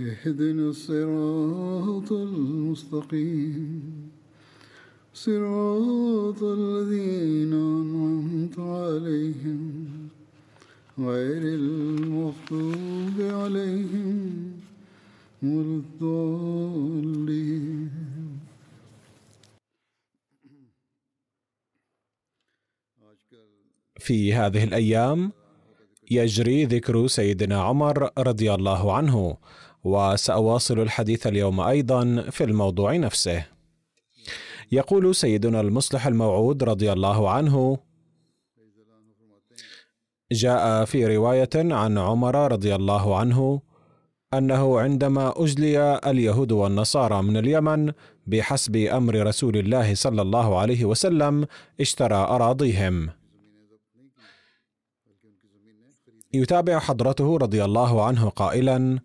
اهدنا الصراط المستقيم. صراط الذين أنعمت عليهم غير المغضوب عليهم ولا الضالين. في هذه الأيام يجري ذكر سيدنا عمر رضي الله عنه. وسأواصل الحديث اليوم أيضا في الموضوع نفسه. يقول سيدنا المصلح الموعود رضي الله عنه جاء في رواية عن عمر رضي الله عنه أنه عندما أجلي اليهود والنصارى من اليمن بحسب أمر رسول الله صلى الله عليه وسلم اشترى أراضيهم. يتابع حضرته رضي الله عنه قائلا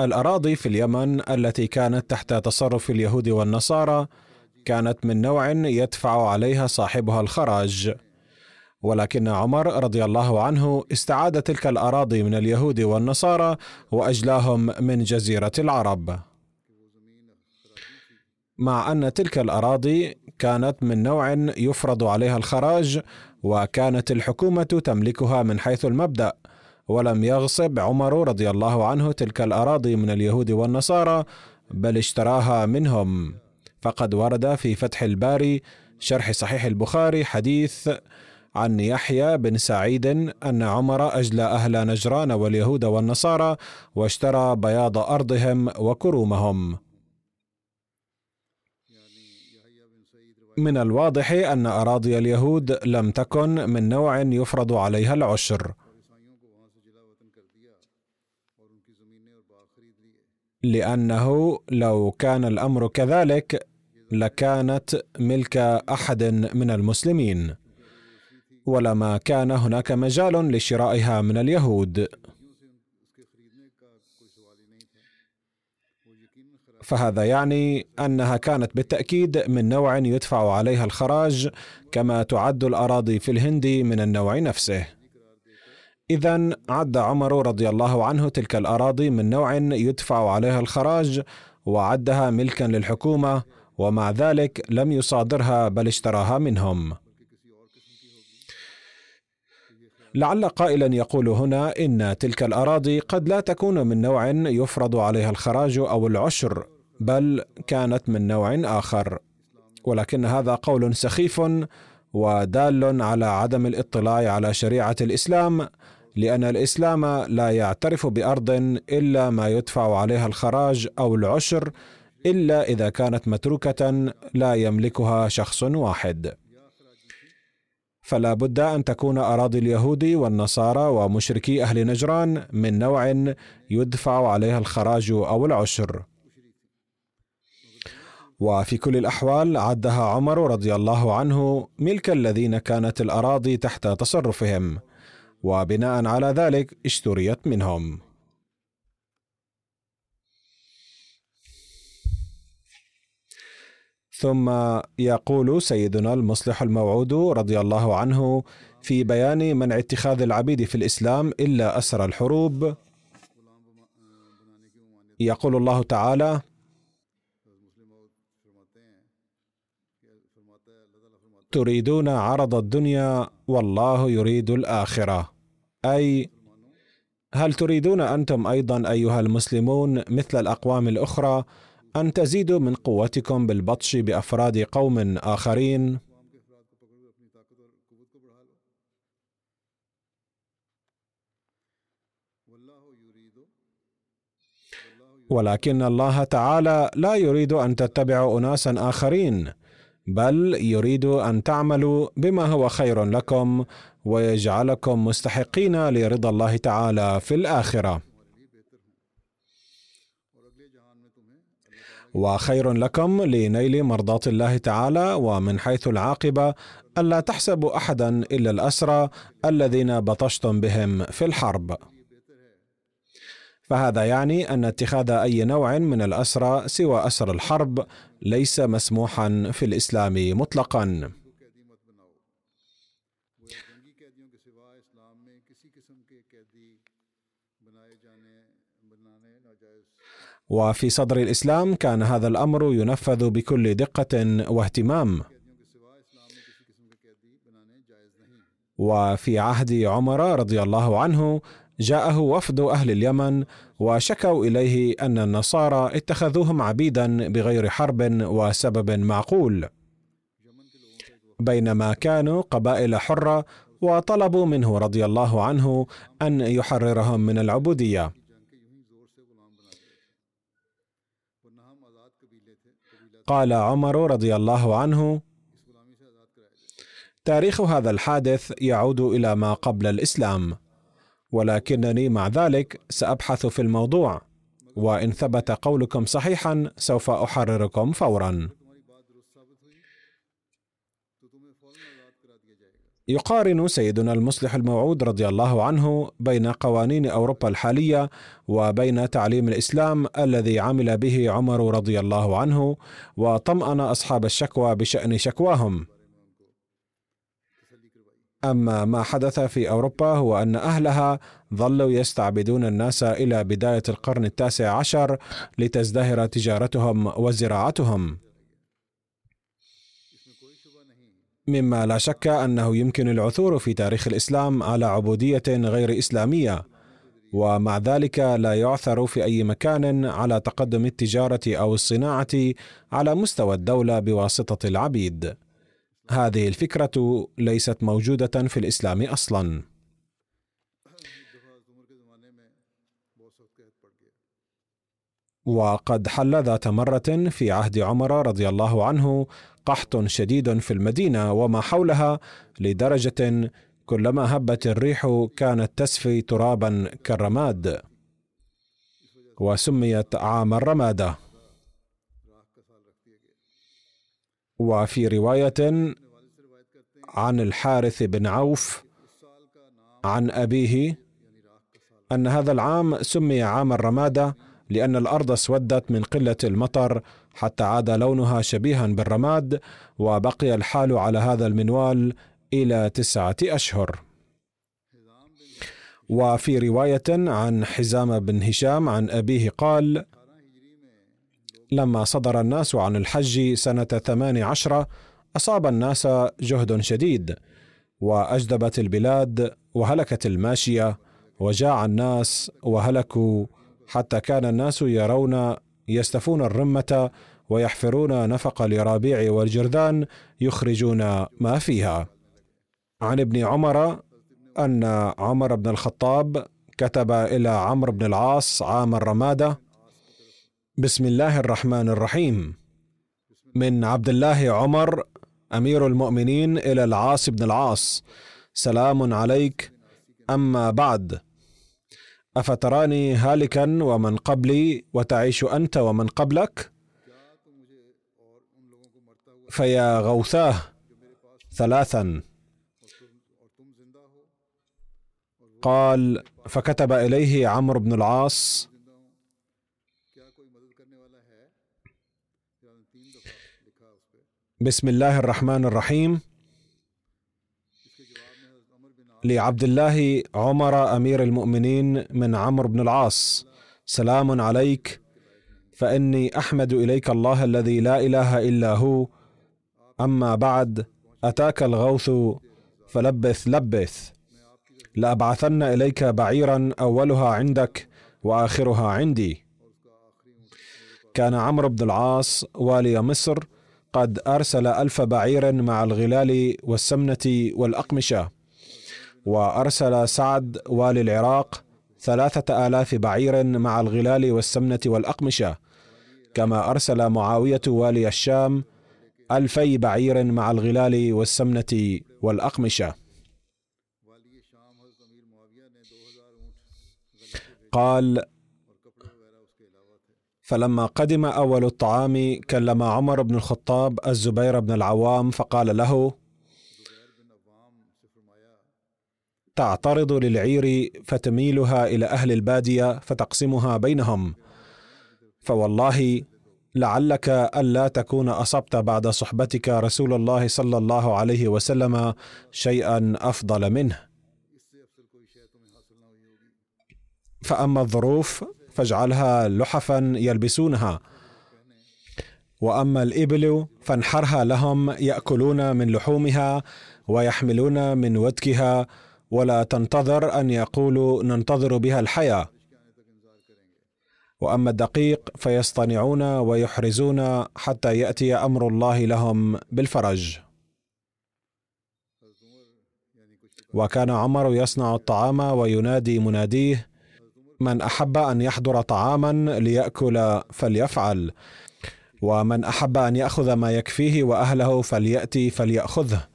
الأراضي في اليمن التي كانت تحت تصرف اليهود والنصارى كانت من نوع يدفع عليها صاحبها الخراج. ولكن عمر رضي الله عنه استعاد تلك الأراضي من اليهود والنصارى وأجلاهم من جزيرة العرب. مع أن تلك الأراضي كانت من نوع يفرض عليها الخراج وكانت الحكومة تملكها من حيث المبدأ ولم يغصب عمر رضي الله عنه تلك الأراضي من اليهود والنصارى بل اشتراها منهم. فقد ورد في فتح الباري شرح صحيح البخاري حديث عن يحيى بن سعيد أن عمر اجلى أهل نجران واليهود والنصارى واشترى بياض أرضهم وكرومهم. من الواضح أن أراضي اليهود لم تكن من نوع يفرض عليها العشر. لأنه لو كان الأمر كذلك لكانت ملك أحد من المسلمين ولما كان هناك مجال لشرائها من اليهود. فهذا يعني أنها كانت بالتأكيد من نوع يدفع عليها الخراج كما تعد الأراضي في الهند من النوع نفسه. اذا عد عمر رضي الله عنه تلك الأراضي من نوع يدفع عليها الخراج وعدها ملكا للحكومة ومع ذلك لم يصادرها بل اشتراها منهم. لعل قائلا يقول هنا إن تلك الأراضي قد لا تكون من نوع يفرض عليها الخراج أو العشر بل كانت من نوع آخر. ولكن هذا قول سخيف ودال على عدم الاطلاع على شريعة الإسلام لأن الإسلام لا يعترف بأرض إلا ما يدفع عليها الخراج أو العشر إلا إذا كانت متروكة لا يملكها شخص واحد. فلا بد أن تكون أراضي اليهود والنصارى ومشركي أهل نجران من نوع يدفع عليها الخراج أو العشر. وفي كل الأحوال عدها عمر رضي الله عنه ملك الذين كانت الأراضي تحت تصرفهم. وبناء على ذلك اشتريت منهم. ثم يقول سيدنا المصلح الموعود رضي الله عنه في بيان منع اتخاذ العبيد في الإسلام إلا أسر الحروب. يقول الله تعالى تريدون عرض الدنيا والله يريد الآخرة. أي هل تريدون أنتم أيضا أيها المسلمون مثل الأقوام الأخرى أن تزيدوا من قوتكم بالبطش بأفراد قوم آخرين؟ ولكن الله تعالى لا يريد أن تتبعوا اناسا آخرين بل يريد أن تعملوا بما هو خير لكم ويجعلكم مستحقين لرضا الله تعالى في الآخرة. وخير لكم لنيل مرضاة الله تعالى ومن حيث العاقبة ألا تحسبوا أحدا إلا الأسرى الذين بطشتم بهم في الحرب. فهذا يعني أن اتخاذ أي نوع من الأسرى سوى أسر الحرب ليس مسموحا في الإسلام مطلقا. وفي صدر الإسلام كان هذا الأمر ينفذ بكل دقة واهتمام. وفي عهد عمر رضي الله عنه جاءه وفد أهل اليمن وشكوا إليه أن النصارى اتخذوهم عبيدا بغير حرب وسبب معقول. بينما كانوا قبائل حرة وطلبوا منه رضي الله عنه أن يحررهم من العبودية. قال عمر رضي الله عنه تاريخ هذا الحادث يعود إلى ما قبل الإسلام ولكنني مع ذلك سأبحث في الموضوع وإن ثبت قولكم صحيحا سوف أحرركم فورا. يقارن سيدنا المصلح الموعود رضي الله عنه بين قوانين أوروبا الحالية وبين تعليم الإسلام الذي عمل به عمر رضي الله عنه وطمأن أصحاب الشكوى بشأن شكواهم. أما ما حدث في أوروبا هو أن أهلها ظلوا يستعبدون الناس إلى بداية القرن التاسع عشر لتزدهر تجارتهم وزراعتهم. مما لا شك أنه يمكن العثور في تاريخ الإسلام على عبودية غير إسلامية ومع ذلك لا يعثر في أي مكان على تقدم التجارة أو الصناعة على مستوى الدولة بواسطة العبيد. هذه الفكرة ليست موجودة في الإسلام أصلا. وقد حل ذات مرة في عهد عمر رضي الله عنه قحط شديد في المدينة وما حولها لدرجة كلما هبت الريح كانت تسفي ترابا كالرماد. وسميت عام الرمادة. وفي رواية عن الحارث بن عوف عن أبيه أن هذا العام سمي عام الرمادة لأن الأرض اسودت من قلة المطر حتى عاد لونها شبيها بالرماد وبقي الحال على هذا المنوال إلى تسعة أشهر. وفي رواية عن حزام بن هشام عن أبيه قال لما صدر الناس عن الحج سنة ثمان عشرة أصاب الناس جهد شديد وأجدبت البلاد وهلكت الماشية وجاع الناس وهلكوا حتى كان الناس يرون يستفون الرمة ويحفرون نفق اليرابيع والجرذان يخرجون ما فيها. عن ابن عمر أن عمر بن الخطاب كتب إلى عمرو بن العاص عام الرمادة بسم الله الرحمن الرحيم. من عبد الله عمر أمير المؤمنين إلى العاص بن العاص سلام عليك. أما بعد أفتراني هالكا ومن قبلي وتعيش أنت ومن قبلك؟ فيا غوثاه ثلاثا. قال فكتب إليه عمرو بن العاص. بسم الله الرحمن الرحيم. لعبد الله عمر أمير المؤمنين من عمرو بن العاص. سلام عليك. فإني أحمد إليك الله الذي لا إله إلا هو. أما بعد أتاك الغوث فلبث لبث. لأبعثن إليك بعيرا أولها عندك وآخرها عندي. كان عمرو بن العاص والي مصر قد أرسل ألف بعير مع الغلال والسمنة والأقمشة. وأرسل سعد والي العراق ثلاثة آلاف بعير مع الغلال والسمنة والأقمشة كما أرسل معاوية والي الشام ألفي بعير مع الغلال والسمنة والأقمشة. قال فلما قدم أول الطعام كلم عمر بن الخطاب الزبير بن العوام فقال له تعترض للعير فتميلها إلى أهل البادية فتقسمها بينهم. فوالله لعلك ألا تكون أصبت بعد صحبتك رسول الله صلى الله عليه وسلم شيئا أفضل منه. فأما الظروف فاجعلها لحفا يلبسونها. وأما الإبل فانحرها لهم يأكلون من لحومها ويحملون من ودكها ولا تنتظر أن يقولوا ننتظر بها الحياة. وأما الدقيق فيصطنعون ويحرزون حتى يأتي أمر الله لهم بالفرج. وكان عمر يصنع الطعام وينادي مناديه من أحب أن يحضر طعاما ليأكل فليفعل ومن أحب أن يأخذ ما يكفيه وأهله فليأتي فليأخذه.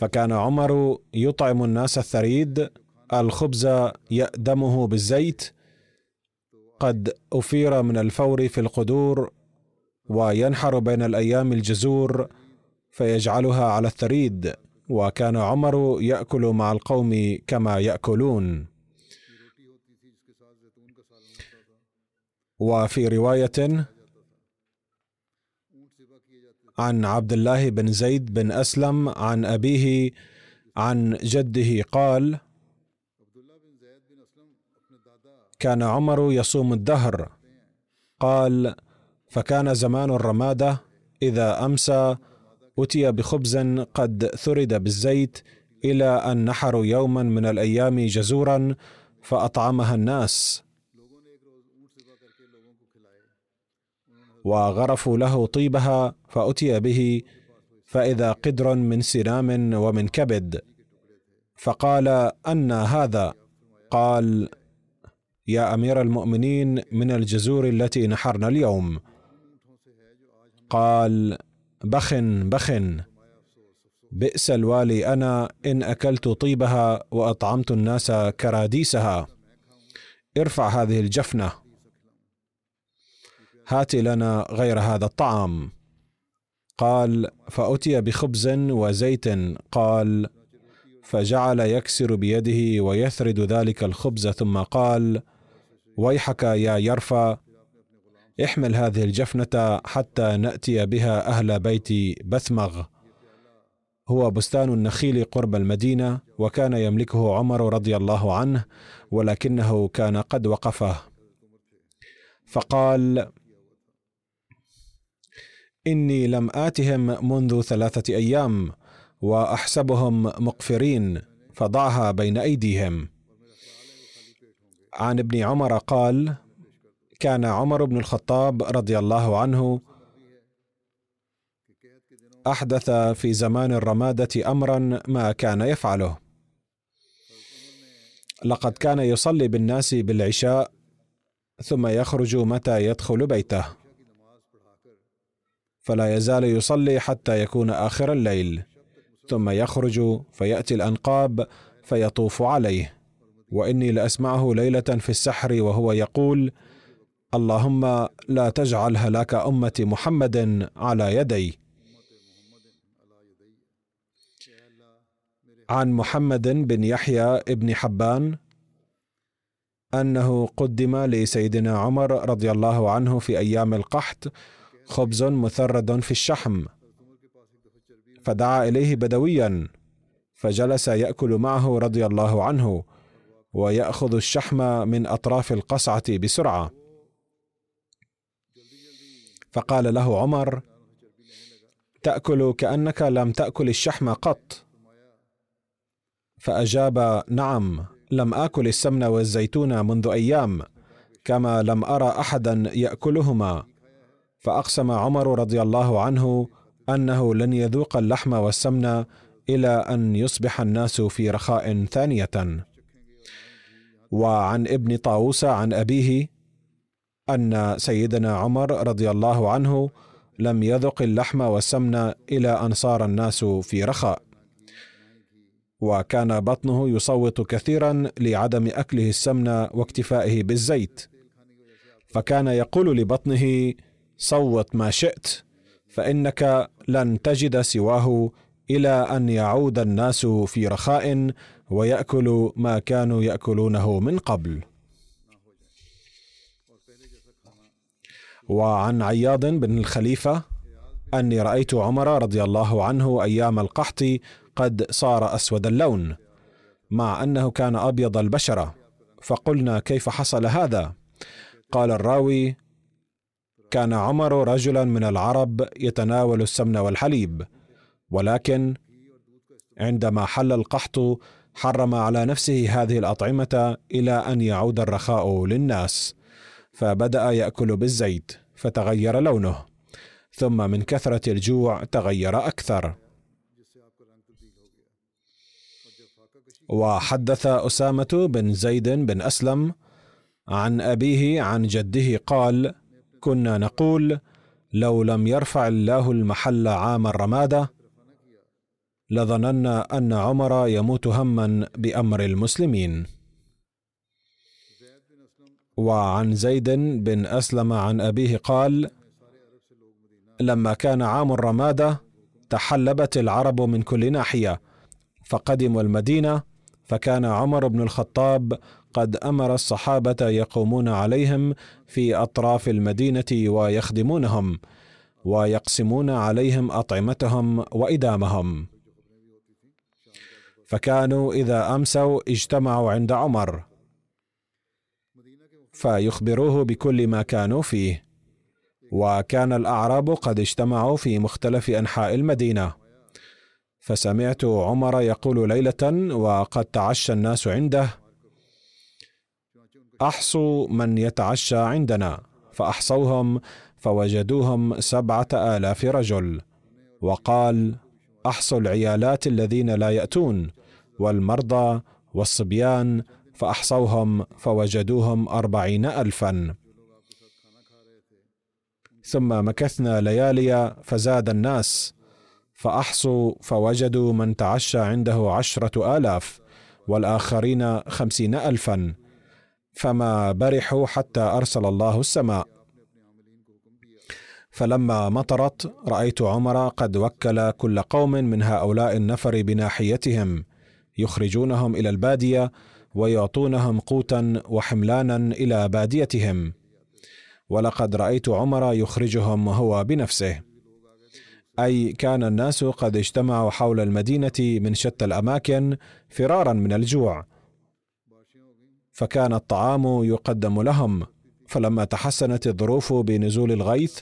فكان عمر يطعم الناس الثريد الخبز يأدمه بالزيت. قد أفير من الفور في القدور وينحر بين الأيام الجزور فيجعلها على الثريد. وكان عمر يأكل مع القوم كما يأكلون. وفي رواية عن عبد الله بن زيد بن أسلم عن أبيه عن جده. قال كان عمر يصوم الدهر. قال فكان زمان الرمادة إذا أمسى أتي بخبز قد ثرد بالزيت إلى أن نحروا يوما من الأيام جزورا فأطعمها الناس. وغرفوا له طيبها فأتي به فإذا قدر من سنام ومن كبد. فقال أن هذا؟ قال يا أمير المؤمنين من الجزور التي نحرنا اليوم. قال بخ بخ بئس الوالي أنا إن أكلت طيبها وأطعمت الناس كراديسها. ارفع هذه الجفنة. هات لنا غير هذا الطعام. قال فأتي بخبز وزيت. قال فجعل يكسر بيده ويثرد ذلك الخبز. ثم قال ويحك يا يرفى احمل هذه الجفنة حتى نأتي بها أهل بيت بثمغ. هو بستان النخيل قرب المدينة وكان يملكه عمر رضي الله عنه ولكنه كان قد وقفه. فقال إني لم آتهم منذ ثلاثة أيام وأحسبهم مقفرين فضعها بين أيديهم. عن ابن عمر قال كان عمر بن الخطاب رضي الله عنه أحدث في زمان الرمادة امرا ما كان يفعله. لقد كان يصلي بالناس بالعشاء ثم يخرج متى يدخل بيته. فلا يزال يصلي حتى يكون آخر الليل. ثم يخرج فيأتي الأنقاب فيطوف عليه. وإني لأسمعه ليلة في السحر وهو يقول اللهم لا تجعل هلاك أمة محمد على يدي. عن محمد بن يحيى بن حبان أنه قدم لسيدنا عمر رضي الله عنه في أيام القحط خبز مثرد في الشحم فدعا إليه بدويا فجلس يأكل معه رضي الله عنه ويأخذ الشحم من أطراف القصعة بسرعة. فقال له عمر تأكل كأنك لم تأكل الشحم قط. فأجاب نعم لم آكل السمن والزيتون منذ أيام كما لم أرى احدا يأكلهما. فأقسم عمر رضي الله عنه أنه لن يذوق اللحم والسمن إلى أن يصبح الناس في رخاء ثانية. وعن ابن طاووس عن أبيه أن سيدنا عمر رضي الله عنه لم يذق اللحم والسمن إلى أن صار الناس في رخاء. وكان بطنه يصوت كثيرا لعدم أكله السمن واكتفائه بالزيت. فكان يقول لبطنه صوت ما شئت فإنك لن تجد سواه إلى أن يعود الناس في رخاء وياكلوا ما كانوا يأكلونه من قبل. وعن عياض بن الخليفة أني رأيت عمر رضي الله عنه أيام القحط قد صار أسود اللون مع أنه كان أبيض البشرة فقلنا كيف حصل هذا؟ قال الراوي كان عمر رجلا من العرب يتناول السمن والحليب ولكن عندما حل القحط حرم على نفسه هذه الأطعمة إلى أن يعود الرخاء للناس فبدأ يأكل بالزيت فتغير لونه ثم من كثرة الجوع تغير أكثر. وحدث أسامة بن زيد بن أسلم عن أبيه عن جده قال كنا نقول لو لم يرفع الله المحل عام الرمادة لظننا أن عمر يموت هما بأمر المسلمين. وعن زيد بن أسلم عن أبيه قال لما كان عام الرمادة تحلبت العرب من كل ناحية فقدموا المدينة فكان عمر بن الخطاب قد أمر الصحابة يقومون عليهم في أطراف المدينة ويخدمونهم ويقسمون عليهم أطعمتهم وإدامهم. فكانوا إذا أمسوا اجتمعوا عند عمر فيخبروه بكل ما كانوا فيه. وكان الأعراب قد اجتمعوا في مختلف أنحاء المدينة. فسمعت عمر يقول ليلة وقد تعشى الناس عنده أحصوا من يتعشى عندنا فأحصوهم فوجدوهم سبعة آلاف رجل. وقال أحصوا العيالات الذين لا يأتون والمرضى والصبيان فأحصوهم فوجدوهم أربعين ألفا. ثم مكثنا ليالي فزاد الناس فأحصوا فوجدوا من تعشى عنده عشرة آلاف والآخرين خمسين ألفا. فما برحوا حتى أرسل الله السماء. فلما مطرت رأيت عمر قد وكل كل قوم من هؤلاء النفر بناحيتهم يخرجونهم إلى البادية ويعطونهم قوتا وحملانا إلى باديتهم. ولقد رأيت عمر يخرجهم هو بنفسه. أي كان الناس قد اجتمعوا حول المدينة من شتى الأماكن فرارا من الجوع فكان الطعام يقدم لهم فلما تحسنت الظروف بنزول الغيث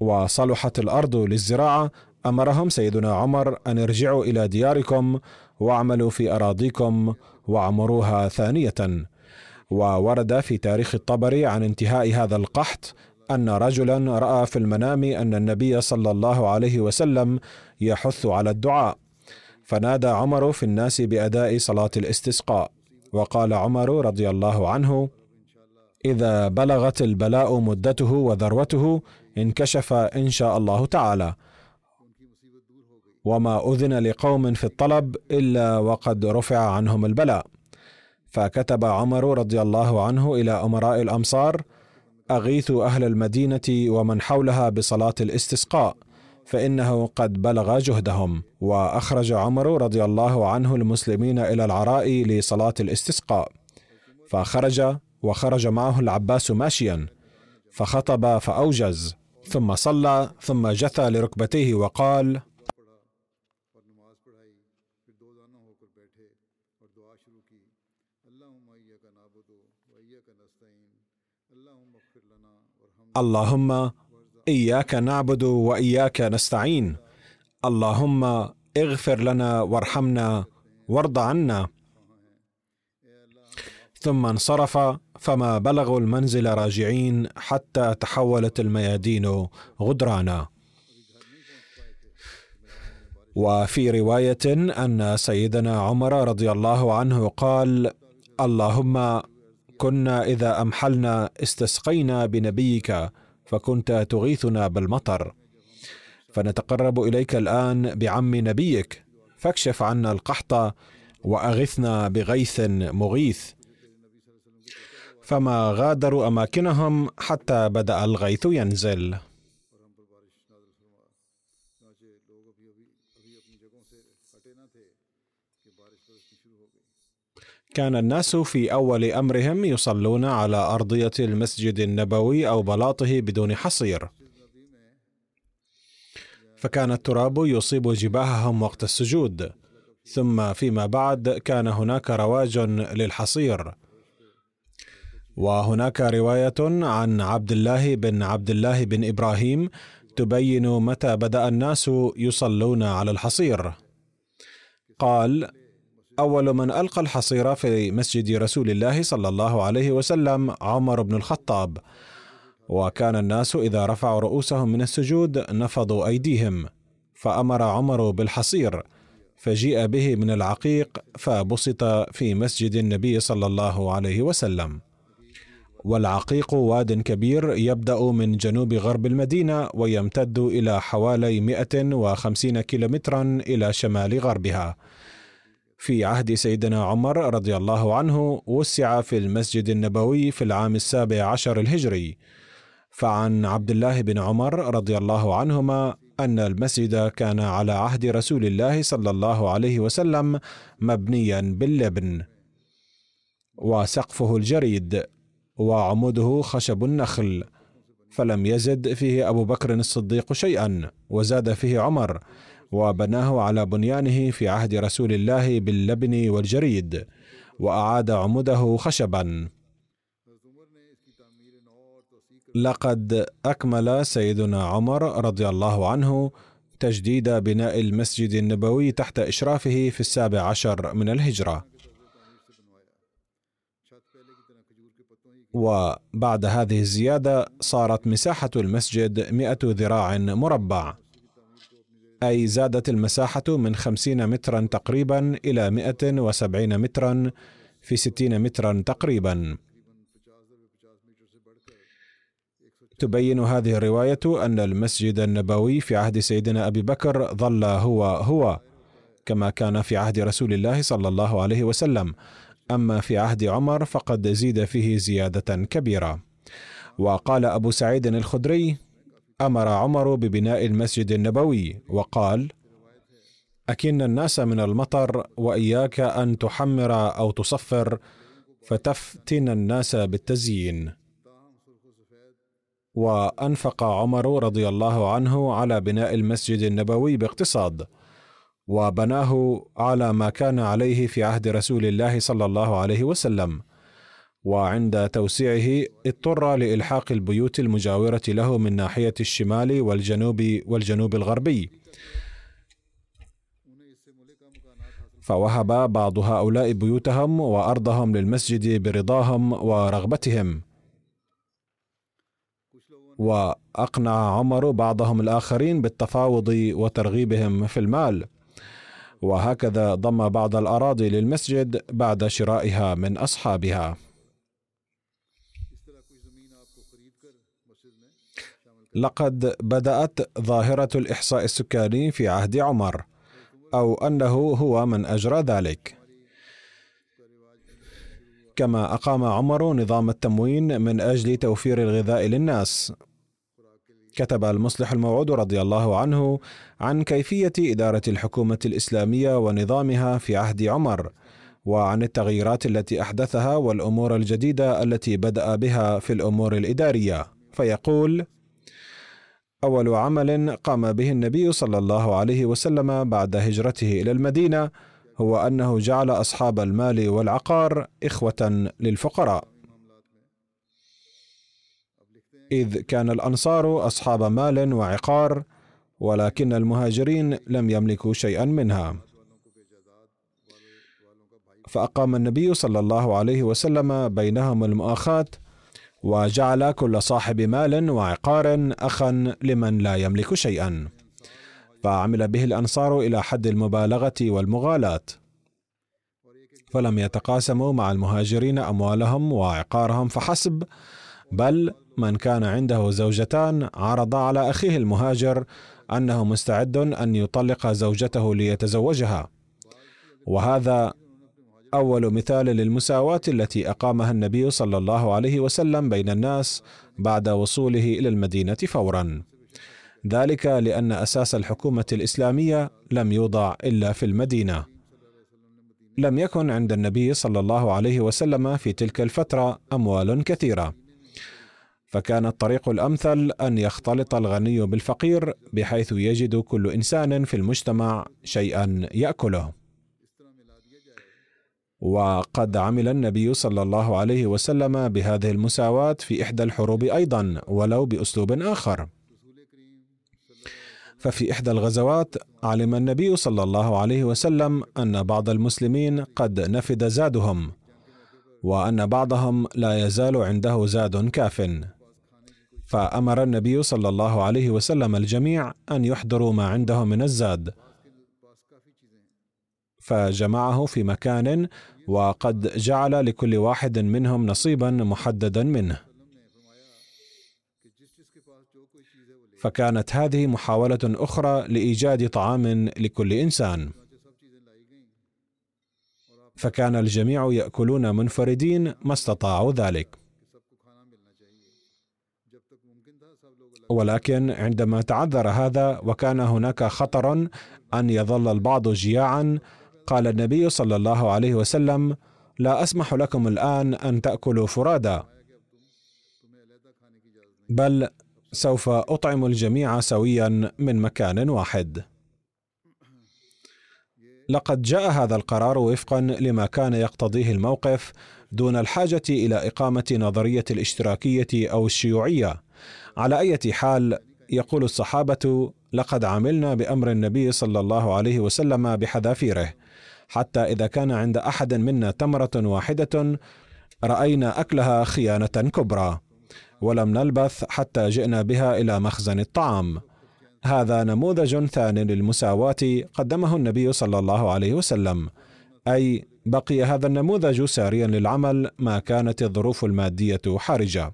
وصلحت الأرض للزراعة أمرهم سيدنا عمر أن ارجعوا إلى دياركم واعملوا في أراضيكم واعمروها ثانية. وورد في تاريخ الطبري عن انتهاء هذا القحط أن رجلا رأى في المنام أن النبي صلى الله عليه وسلم يحث على الدعاء. فنادى عمر في الناس بأداء صلاة الاستسقاء. وقال عمر رضي الله عنه إذا بلغت البلاء مدته وذروته انكشف إن شاء الله تعالى. وما أذن لقوم في الطلب إلا وقد رفع عنهم البلاء. فكتب عمر رضي الله عنه إلى أمراء الأمصار اغيثوا أهل المدينة ومن حولها بصلاة الاستسقاء. فإنه قد بلغ جهدهم. وأخرج عمر رضي الله عنه المسلمين إلى العراء لصلاة الاستسقاء. فخرج وخرج معه العباس ماشيا. فخطب فأوجز. ثم صلى ثم جثى لركبتيه وقال اللهم إياك نعبد وإياك نستعين. اللهم اغفر لنا وارحمنا وارض عنا. ثم انصرف فما بلغوا المنزل راجعين حتى تحولت الميادين غدرانا. وفي رواية أن سيدنا عمر رضي الله عنه قال اللهم كنا إذا أمحلنا استسقينا بنبيك فكنت تغيثنا بالمطر. فنتقرب إليك الآن بعم نبيك. فاكشف عنا القحط وأغثنا بغيث مغيث. فما غادروا أماكنهم حتى بدأ الغيث ينزل. كان الناس في أول أمرهم يصلون على أرضية المسجد النبوي أو بلاطه بدون حصير. فكان التراب يصيب جباههم وقت السجود. ثم فيما بعد كان هناك رواج للحصير. وهناك رواية عن عبد الله بن عبد الله بن إبراهيم تبين متى بدأ الناس يصلون على الحصير. قال أول من ألقى الحصير في مسجد رسول الله صلى الله عليه وسلم عمر بن الخطاب. وكان الناس إذا رفعوا رؤوسهم من السجود نفضوا أيديهم فأمر عمر بالحصير فجيء به من العقيق فبسط في مسجد النبي صلى الله عليه وسلم. والعقيق واد كبير يبدأ من جنوب غرب المدينة ويمتد إلى حوالي 150 كيلومترا إلى شمال غربها. في عهد سيدنا عمر رضي الله عنه وسع في المسجد النبوي في العام السابع عشر الهجري. فعن عبد الله بن عمر رضي الله عنهما أن المسجد كان على عهد رسول الله صلى الله عليه وسلم مبنيا باللبن. وسقفه الجريد وعموده خشب النخل. فلم يزد فيه أبو بكر الصديق شيئا وزاد فيه عمر. وبناه على بنيانه في عهد رسول الله باللبن والجريد وأعاد عموده خشبا. لقد أكمل سيدنا عمر رضي الله عنه تجديد بناء المسجد النبوي تحت إشرافه في السابع عشر من الهجرة. وبعد هذه الزيادة صارت مساحة المسجد مئة ذراع مربع. أي زادت المساحة من خمسين مترا تقريبا إلى مئة وسبعين مترا في ستين مترا تقريبا. تبين هذه الرواية أن المسجد النبوي في عهد سيدنا أبي بكر ظل هو هو كما كان في عهد رسول الله صلى الله عليه وسلم. أما في عهد عمر فقد زيد فيه زيادة كبيرة. وقال أبو سعيد الخدري أمر عمر ببناء المسجد النبوي وقال أكن الناس من المطر وإياك أن تحمر أو تصفر فتفتن الناس بالتزيين. وأنفق عمر رضي الله عنه على بناء المسجد النبوي باقتصاد وبناه على ما كان عليه في عهد رسول الله صلى الله عليه وسلم. وعند توسيعه اضطر لإلحاق البيوت المجاورة له من ناحية الشمال والجنوب والجنوب الغربي. فوهب بعض هؤلاء بيوتهم وأرضهم للمسجد برضاهم ورغبتهم. وأقنع عمر بعضهم الآخرين بالتفاوض وترغيبهم في المال. وهكذا ضم بعض الأراضي للمسجد بعد شرائها من أصحابها. لقد بدأت ظاهرة الإحصاء السكاني في عهد عمر أو أنه هو من أجرى ذلك. كما أقام عمر نظام التموين من أجل توفير الغذاء للناس. كتب المصلح الموعود رضي الله عنه عن كيفية إدارة الحكومة الإسلامية ونظامها في عهد عمر وعن التغييرات التي أحدثها والأمور الجديدة التي بدأ بها في الأمور الإدارية. فيقول أول عمل قام به النبي صلى الله عليه وسلم بعد هجرته إلى المدينة هو أنه جعل أصحاب المال والعقار إخوة للفقراء. إذ كان الأنصار أصحاب مال وعقار ولكن المهاجرين لم يملكوا شيئا منها. فأقام النبي صلى الله عليه وسلم بينهم المؤاخاة وجعل كل صاحب مال وعقار أخا لمن لا يملك شيئا. فعمل به الأنصار إلى حد المبالغة والمغالاة. فلم يتقاسموا مع المهاجرين أموالهم وعقارهم فحسب بل من كان عنده زوجتان عرض على أخيه المهاجر أنه مستعد أن يطلق زوجته ليتزوجها. وهذا أول مثال للمساواة التي أقامها النبي صلى الله عليه وسلم بين الناس بعد وصوله إلى المدينة فورا. ذلك لأن أساس الحكومة الإسلامية لم يوضع إلا في المدينة. لم يكن عند النبي صلى الله عليه وسلم في تلك الفترة أموال كثيرة. فكان الطريق الأمثل أن يختلط الغني بالفقير بحيث يجد كل إنسان في المجتمع شيئا يأكله وقد عمل النبي صلى الله عليه وسلم بهذه المساواة في إحدى الحروب أيضا ولو بأسلوب آخر. ففي إحدى الغزوات علم النبي صلى الله عليه وسلم أن بعض المسلمين قد نفد زادهم، وأن بعضهم لا يزال عنده زاد كاف. فأمر النبي صلى الله عليه وسلم الجميع أن يحضروا ما عنده من الزاد. فجمعه في مكان وقد جعل لكل واحد منهم نصيبا محددا منه. فكانت هذه محاولة أخرى لإيجاد طعام لكل إنسان. فكان الجميع يأكلون منفردين ما استطاعوا ذلك. ولكن عندما تعذر هذا وكان هناك خطر أن يظل البعض جياعا قال النبي صلى الله عليه وسلم لا أسمح لكم الآن أن تأكلوا فرادا. بل سوف أطعم الجميع سويا من مكان واحد. لقد جاء هذا القرار وفقا لما كان يقتضيه الموقف دون الحاجة إلى إقامة نظرية الاشتراكية أو الشيوعية. على أي حال يقول الصحابة لقد عملنا بأمر النبي صلى الله عليه وسلم بحذافيره حتى إذا كان عند أحد منا تمرة واحدة رأينا أكلها خيانة كبرى. ولم نلبث حتى جئنا بها إلى مخزن الطعام. هذا نموذج ثاني للمساواة قدمه النبي صلى الله عليه وسلم. أي بقي هذا النموذج ساريا للعمل ما كانت الظروف المادية حرجة.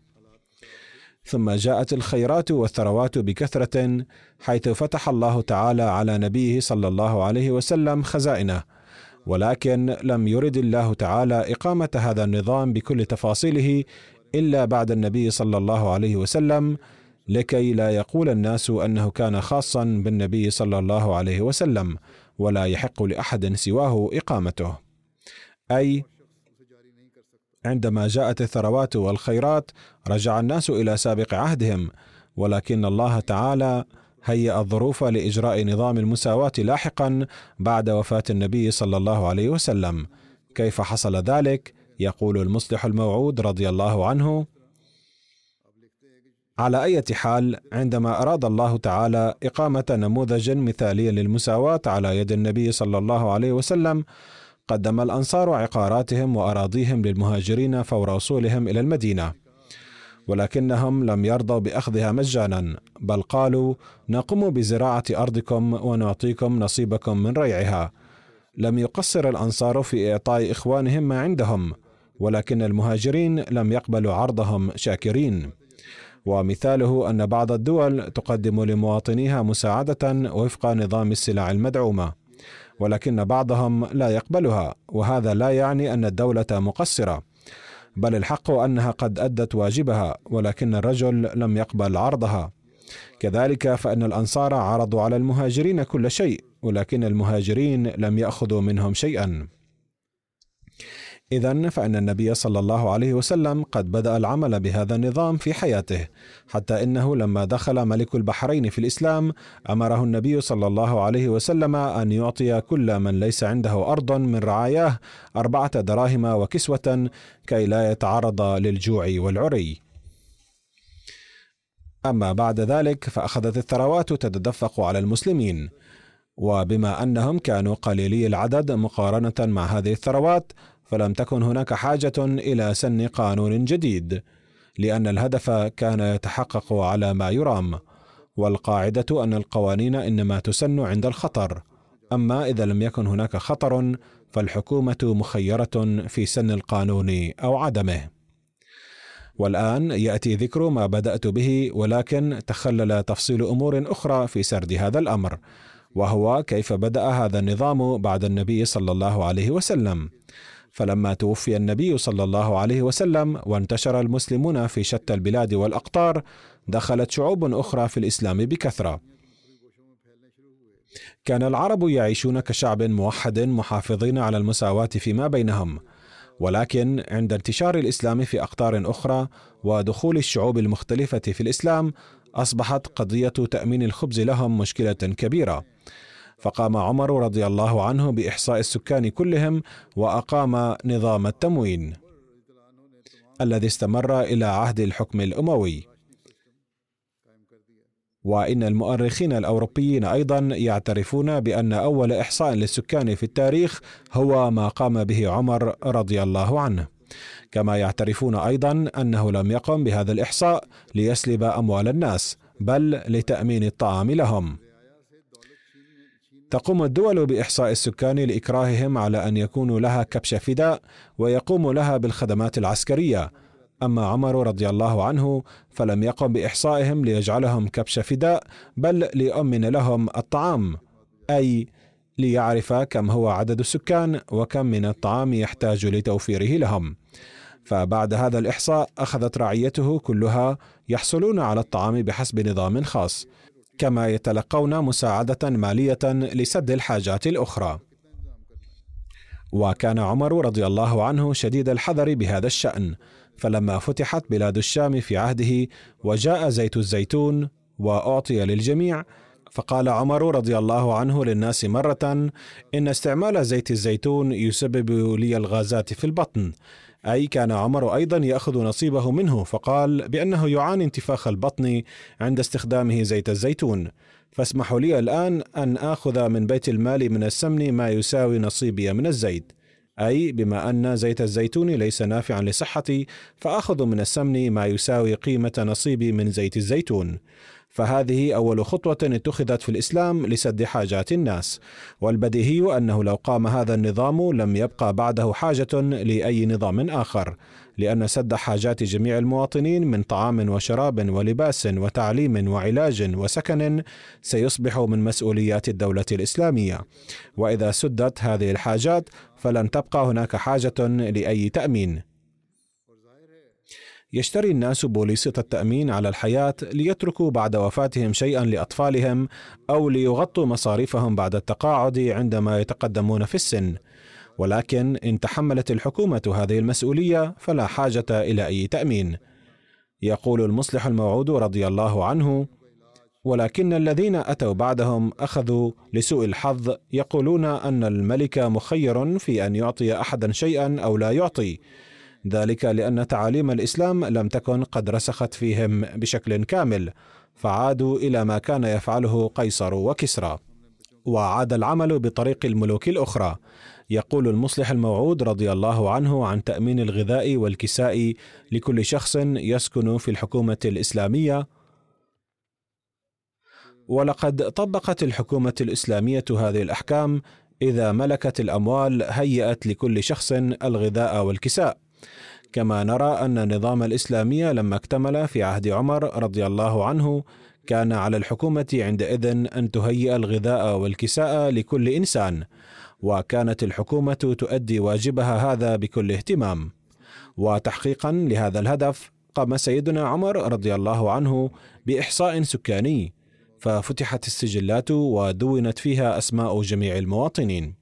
ثم جاءت الخيرات والثروات بكثرة حيث فتح الله تعالى على نبيه صلى الله عليه وسلم خزائنه. ولكن لم يرد الله تعالى إقامة هذا النظام بكل تفاصيله إلا بعد النبي صلى الله عليه وسلم لكي لا يقول الناس أنه كان خاصا بالنبي صلى الله عليه وسلم ولا يحق لأحد سواه إقامته. أي عندما جاءت الثروات والخيرات رجع الناس إلى سابق عهدهم ولكن الله تعالى هيأ الظروف لإجراء نظام المساواة لاحقا بعد وفاة النبي صلى الله عليه وسلم. كيف حصل ذلك؟ يقول المصلح الموعود رضي الله عنه: على أي حال عندما أراد الله تعالى إقامة نموذج مثالي للمساواة على يد النبي صلى الله عليه وسلم قدم الأنصار عقاراتهم وأراضيهم للمهاجرين فور وصولهم إلى المدينة ولكنهم لم يرضوا بأخذها مجانا بل قالوا نقوم بزراعة أرضكم ونعطيكم نصيبكم من ريعها. لم يقصر الأنصار في إعطاء إخوانهم ما عندهم ولكن المهاجرين لم يقبلوا عرضهم شاكرين. ومثاله أن بعض الدول تقدم لمواطنيها مساعدة وفق نظام السلع المدعومة ولكن بعضهم لا يقبلها وهذا لا يعني أن الدولة مقصرة. بل الحق أنها قد أدت واجبها ولكن الرجل لم يقبل عرضها. كذلك فإن الأنصار عرضوا على المهاجرين كل شيء ولكن المهاجرين لم يأخذوا منهم شيئا. إذا فإن النبي صلى الله عليه وسلم قد بدأ العمل بهذا النظام في حياته، حتى إنه لما دخل ملك البحرين في الإسلام أمره النبي صلى الله عليه وسلم أن يعطي كل من ليس عنده أرض من رعاياه أربعة دراهم وكسوة كي لا يتعرض للجوع والعري. أما بعد ذلك فأخذت الثروات تتدفق على المسلمين، وبما أنهم كانوا قليلي العدد مقارنة مع هذه الثروات فلم تكن هناك حاجة إلى سن قانون جديد لأن الهدف كان يتحقق على ما يرام والقاعدة أن القوانين إنما تسن عند الخطر. أما إذا لم يكن هناك خطر فالحكومة مخيرة في سن القانون أو عدمه. والآن يأتي ذكر ما بدأت به ولكن تخلل تفصيل أمور أخرى في سرد هذا الأمر وهو كيف بدأ هذا النظام بعد النبي صلى الله عليه وسلم. فلما توفي النبي صلى الله عليه وسلم وانتشر المسلمون في شتى البلاد والأقطار دخلت شعوب أخرى في الإسلام بكثرة. كان العرب يعيشون كشعب موحد محافظين على المساواة فيما بينهم ولكن عند انتشار الإسلام في أقطار أخرى ودخول الشعوب المختلفة في الإسلام أصبحت قضية تأمين الخبز لهم مشكلة كبيرة. فقام عمر رضي الله عنه بإحصاء السكان كلهم وأقام نظام التموين الذي استمر إلى عهد الحكم الأموي. وإن المؤرخين الأوروبيين أيضا يعترفون بأن أول إحصاء للسكان في التاريخ هو ما قام به عمر رضي الله عنه. كما يعترفون أيضا أنه لم يقم بهذا الإحصاء ليسلب أموال الناس بل لتأمين الطعام لهم. تقوم الدول بإحصاء السكان لإكراههم على أن يكونوا لها كبش فداء ويقوم لها بالخدمات العسكرية. أما عمر رضي الله عنه فلم يقم بإحصائهم ليجعلهم كبش فداء بل ليؤمن لهم الطعام أي ليعرف كم هو عدد السكان وكم من الطعام يحتاج لتوفيره لهم. فبعد هذا الإحصاء أخذت رعيته كلها يحصلون على الطعام بحسب نظام خاص. كما يتلقون مساعدة مالية لسد الحاجات الأخرى. وكان عمر رضي الله عنه شديد الحذر بهذا الشأن فلما فتحت بلاد الشام في عهده وجاء زيت الزيتون وأعطي للجميع فقال عمر رضي الله عنه للناس مرة إن استعمال زيت الزيتون يسبب لي الغازات في البطن أي كان عمر أيضا يأخذ نصيبه منه فقال بأنه يعاني انتفاخ البطن عند استخدامه زيت الزيتون. فاسمحوا لي الآن أن آخذ من بيت المال من السمن ما يساوي نصيبي من الزيت. أي بما أن زيت الزيتون ليس نافعا لصحتي فآخذ من السمن ما يساوي قيمة نصيبي من زيت الزيتون. فهذه أول خطوة اتخذت في الإسلام لسد حاجات الناس، والبديهي أنه لو قام هذا النظام لم يبقى بعده حاجة لأي نظام آخر، لأن سد حاجات جميع المواطنين من طعام وشراب ولباس وتعليم وعلاج وسكن سيصبح من مسؤوليات الدولة الإسلامية، وإذا سدت هذه الحاجات فلن تبقى هناك حاجة لأي تأمين، يشتري الناس بوليصة التأمين على الحياة ليتركوا بعد وفاتهم شيئا لأطفالهم أو ليغطوا مصاريفهم بعد التقاعد عندما يتقدمون في السن. ولكن إن تحملت الحكومة هذه المسؤولية فلا حاجة إلى أي تأمين. يقول المصلح الموعود رضي الله عنه ولكن الذين أتوا بعدهم أخذوا لسوء الحظ يقولون أن الملك مخير في أن يعطي احدا شيئا أو لا يعطي ذلك لأن تعاليم الإسلام لم تكن قد رسخت فيهم بشكل كامل فعادوا إلى ما كان يفعله قيصر وكسرى. وعاد العمل بطريق الملوك الأخرى. يقول المصلح الموعود رضي الله عنه عن تأمين الغذاء والكساء لكل شخص يسكن في الحكومة الإسلامية. ولقد طبقت الحكومة الإسلامية هذه الأحكام إذا ملكت الأموال هيأت لكل شخص الغذاء والكساء. كما نرى أن النظام الإسلامي لما اكتمل في عهد عمر رضي الله عنه كان على الحكومة عندئذ أن تهيئ الغذاء والكساء لكل إنسان وكانت الحكومة تؤدي واجبها هذا بكل اهتمام. وتحقيقا لهذا الهدف قام سيدنا عمر رضي الله عنه بإحصاء سكاني ففتحت السجلات ودونت فيها أسماء جميع المواطنين.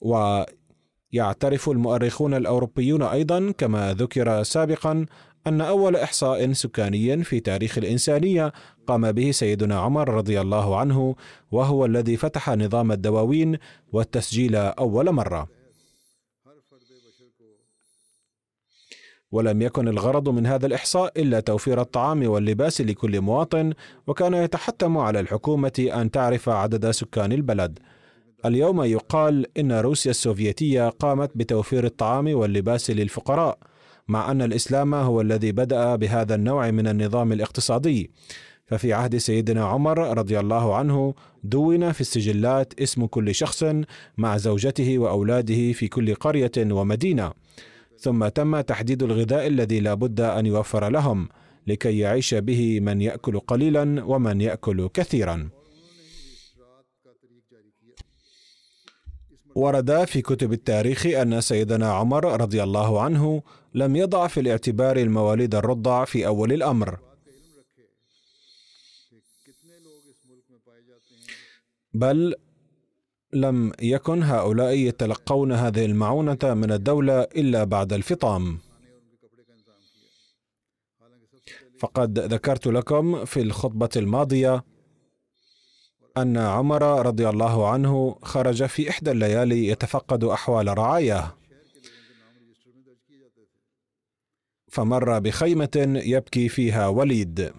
ويعترف المؤرخون الأوروبيون أيضا كما ذكر سابقا أن أول إحصاء سكاني في تاريخ الإنسانية قام به سيدنا عمر رضي الله عنه وهو الذي فتح نظام الدواوين والتسجيل أول مرة. ولم يكن الغرض من هذا الإحصاء إلا توفير الطعام واللباس لكل مواطن وكان يتحتم على الحكومة أن تعرف عدد سكان البلد. اليوم يقال إن روسيا السوفيتية قامت بتوفير الطعام واللباس للفقراء مع أن الإسلام هو الذي بدأ بهذا النوع من النظام الاقتصادي. ففي عهد سيدنا عمر رضي الله عنه دون في السجلات اسم كل شخص مع زوجته وأولاده في كل قرية ومدينة. ثم تم تحديد الغذاء الذي لا بد أن يوفر لهم لكي يعيش به من يأكل قليلا ومن يأكل كثيرا. ورد في كتب التاريخ أن سيدنا عمر رضي الله عنه لم يضع في الاعتبار المواليد الرضع في أول الأمر بل لم يكن هؤلاء يتلقون هذه المعونة من الدولة إلا بعد الفطام. فقد ذكرت لكم في الخطبة الماضية أن عمر رضي الله عنه خرج في إحدى الليالي يتفقد أحوال رعاياه. فمر بخيمة يبكي فيها وليد.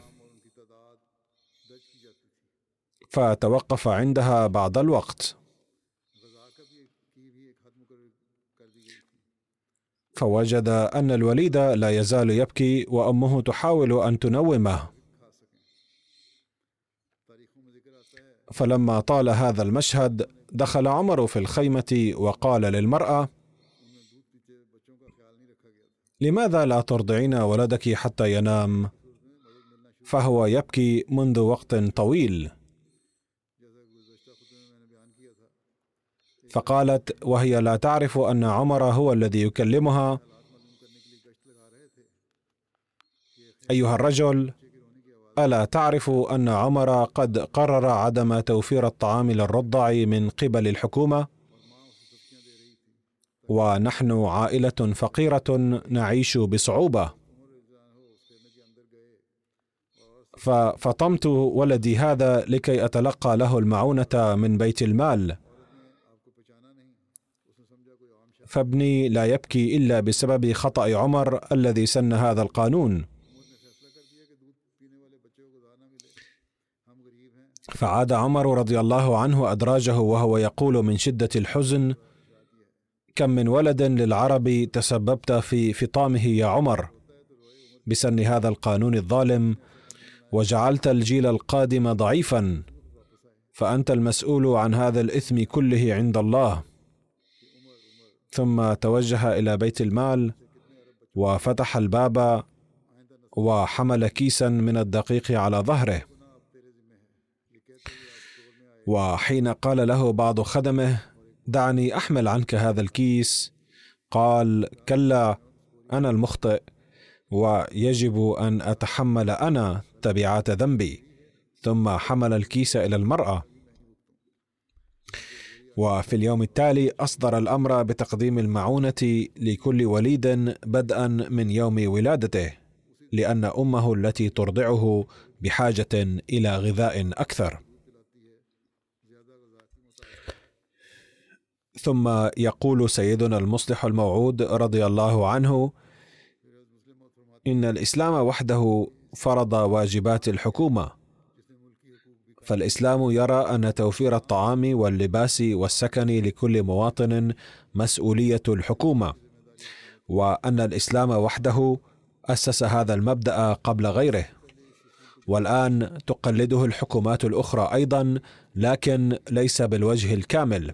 فتوقف عندها بعض الوقت فوجد أن الوليد لا يزال يبكي وأمه تحاول أن تنومه فلما طال هذا المشهد دخل عمر في الخيمة وقال للمرأة لماذا لا ترضعين ولدك حتى ينام؟ فهو يبكي منذ وقت طويل. فقالت وهي لا تعرف أن عمر هو الذي يكلمها. أيها الرجل ألا تعرف أن عمر قد قرر عدم توفير الطعام للرضع من قبل الحكومة؟ ونحن عائلة فقيرة نعيش بصعوبة. ففطمت ولدي هذا لكي أتلقى له المعونة من بيت المال. فابني لا يبكي إلا بسبب خطأ عمر الذي سن هذا القانون. فعاد عمر رضي الله عنه أدراجه وهو يقول من شدة الحزن كم من ولد للعرب تسببت في فطامه يا عمر بسن هذا القانون الظالم وجعلت الجيل القادم ضعيفا فأنت المسؤول عن هذا الإثم كله عند الله. ثم توجه إلى بيت المال وفتح الباب وحمل كيسا من الدقيق على ظهره. وحين قال له بعض خدمه دعني أحمل عنك هذا الكيس. قال كلا أنا المخطئ ويجب أن أتحمل أنا تبعات ذنبي. ثم حمل الكيس إلى المرأة. وفي اليوم التالي أصدر الأمر بتقديم المعونة لكل وليد بدءا من يوم ولادته لأن أمه التي ترضعه بحاجة إلى غذاء أكثر. ثم يقول سيدنا المصلح الموعود رضي الله عنه إن الإسلام وحده فرض واجبات الحكومة فالإسلام يرى أن توفير الطعام واللباس والسكن لكل مواطن مسؤولية الحكومة وأن الإسلام وحده أسس هذا المبدأ قبل غيره. والآن تقلده الحكومات الأخرى أيضا لكن ليس بالوجه الكامل.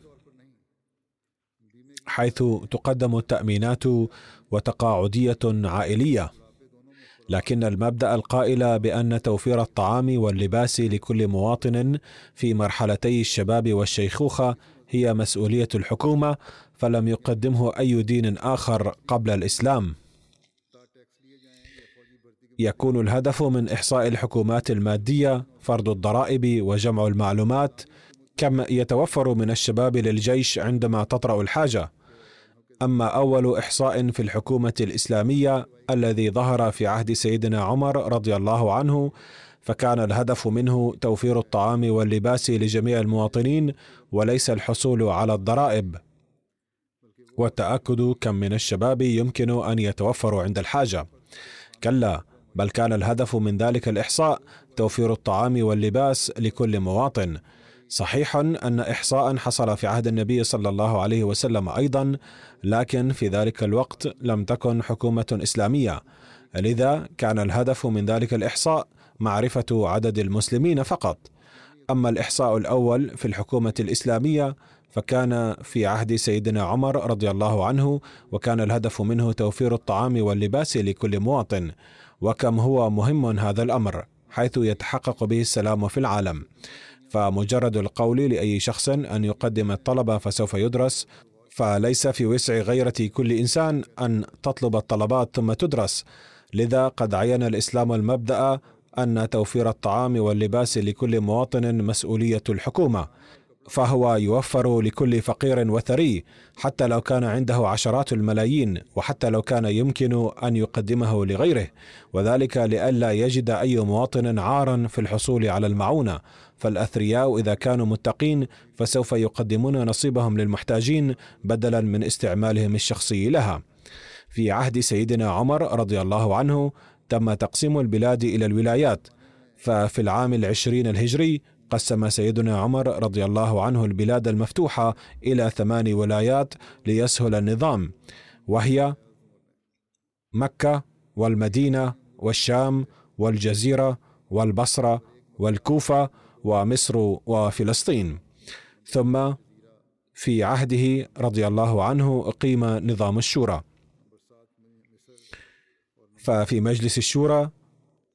حيث تقدم التأمينات وتقاعدية عائلية. لكن المبدأ القائل بأن توفير الطعام واللباس لكل مواطن في مرحلتي الشباب والشيخوخة هي مسؤولية الحكومة فلم يقدمه أي دين آخر قبل الإسلام. يكون الهدف من إحصاء الحكومات المادية فرض الضرائب وجمع المعلومات كم يتوفر من الشباب للجيش عندما تطرأ الحاجة. أما أول إحصاء في الحكومة الإسلامية الذي ظهر في عهد سيدنا عمر رضي الله عنه فكان الهدف منه توفير الطعام واللباس لجميع المواطنين وليس الحصول على الضرائب. والتأكد كم من الشباب يمكن أن يتوفروا عند الحاجة. كلا بل كان الهدف من ذلك الإحصاء توفير الطعام واللباس لكل مواطن. صحيح أن إحصاء حصل في عهد النبي صلى الله عليه وسلم أيضا لكن في ذلك الوقت لم تكن حكومة إسلامية. لذا كان الهدف من ذلك الإحصاء معرفة عدد المسلمين فقط. أما الإحصاء الأول في الحكومة الإسلامية فكان في عهد سيدنا عمر رضي الله عنه وكان الهدف منه توفير الطعام واللباس لكل مواطن. وكم هو مهم هذا الأمر حيث يتحقق به السلام في العالم. فمجرد القول لأي شخص أن يقدم الطلب فسوف يدرس فليس في وسع غيرة كل إنسان أن تطلب الطلبات ثم تدرس. لذا قد عين الإسلام المبدأ أن توفير الطعام واللباس لكل مواطن مسؤولية الحكومة فهو يوفر لكل فقير وثري حتى لو كان عنده عشرات الملايين وحتى لو كان يمكن أن يقدمه لغيره وذلك لئلا يجد أي مواطن عارا في الحصول على المعونة. فالأثرياء إذا كانوا متقين فسوف يقدمون نصيبهم للمحتاجين بدلا من استعمالهم الشخصي لها. في عهد سيدنا عمر رضي الله عنه تم تقسيم البلاد إلى الولايات ففي العام العشرين الهجري قسم سيدنا عمر رضي الله عنه البلاد المفتوحة إلى ثمان ولايات ليسهل النظام وهي مكة والمدينة والشام والجزيرة والبصرة والكوفة ومصر وفلسطين. ثم في عهده رضي الله عنه أقيم نظام الشورى. ففي مجلس الشورى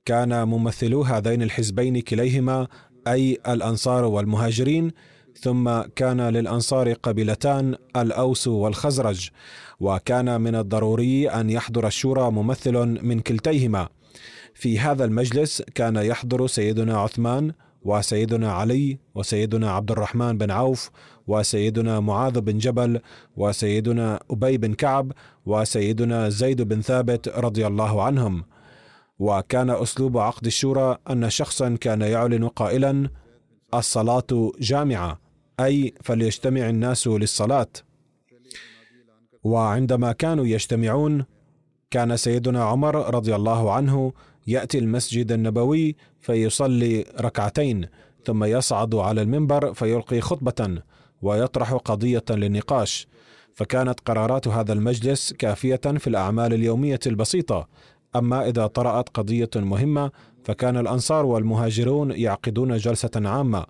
كان ممثلو هذين الحزبين كليهما أي الأنصار والمهاجرين ثم كان للأنصار قبيلتان الأوس والخزرج. وكان من الضروري أن يحضر الشورى ممثل من كلتيهما. في هذا المجلس كان يحضر سيدنا عثمان وسيدنا علي وسيدنا عبد الرحمن بن عوف وسيدنا معاذ بن جبل وسيدنا أبي بن كعب وسيدنا زيد بن ثابت رضي الله عنهم. وكان أسلوب عقد الشورى أن شخصا كان يعلن قائلا الصلاة جامعة أي فليجتمع الناس للصلاة وعندما كانوا يجتمعون كان سيدنا عمر رضي الله عنه يأتي المسجد النبوي فيصلي ركعتين ثم يصعد على المنبر فيلقي خطبة ويطرح قضية للنقاش. فكانت قرارات هذا المجلس كافية في الأعمال اليومية البسيطة. أما إذا طرأت قضية مهمة فكان الأنصار والمهاجرون يعقدون جلسة عامة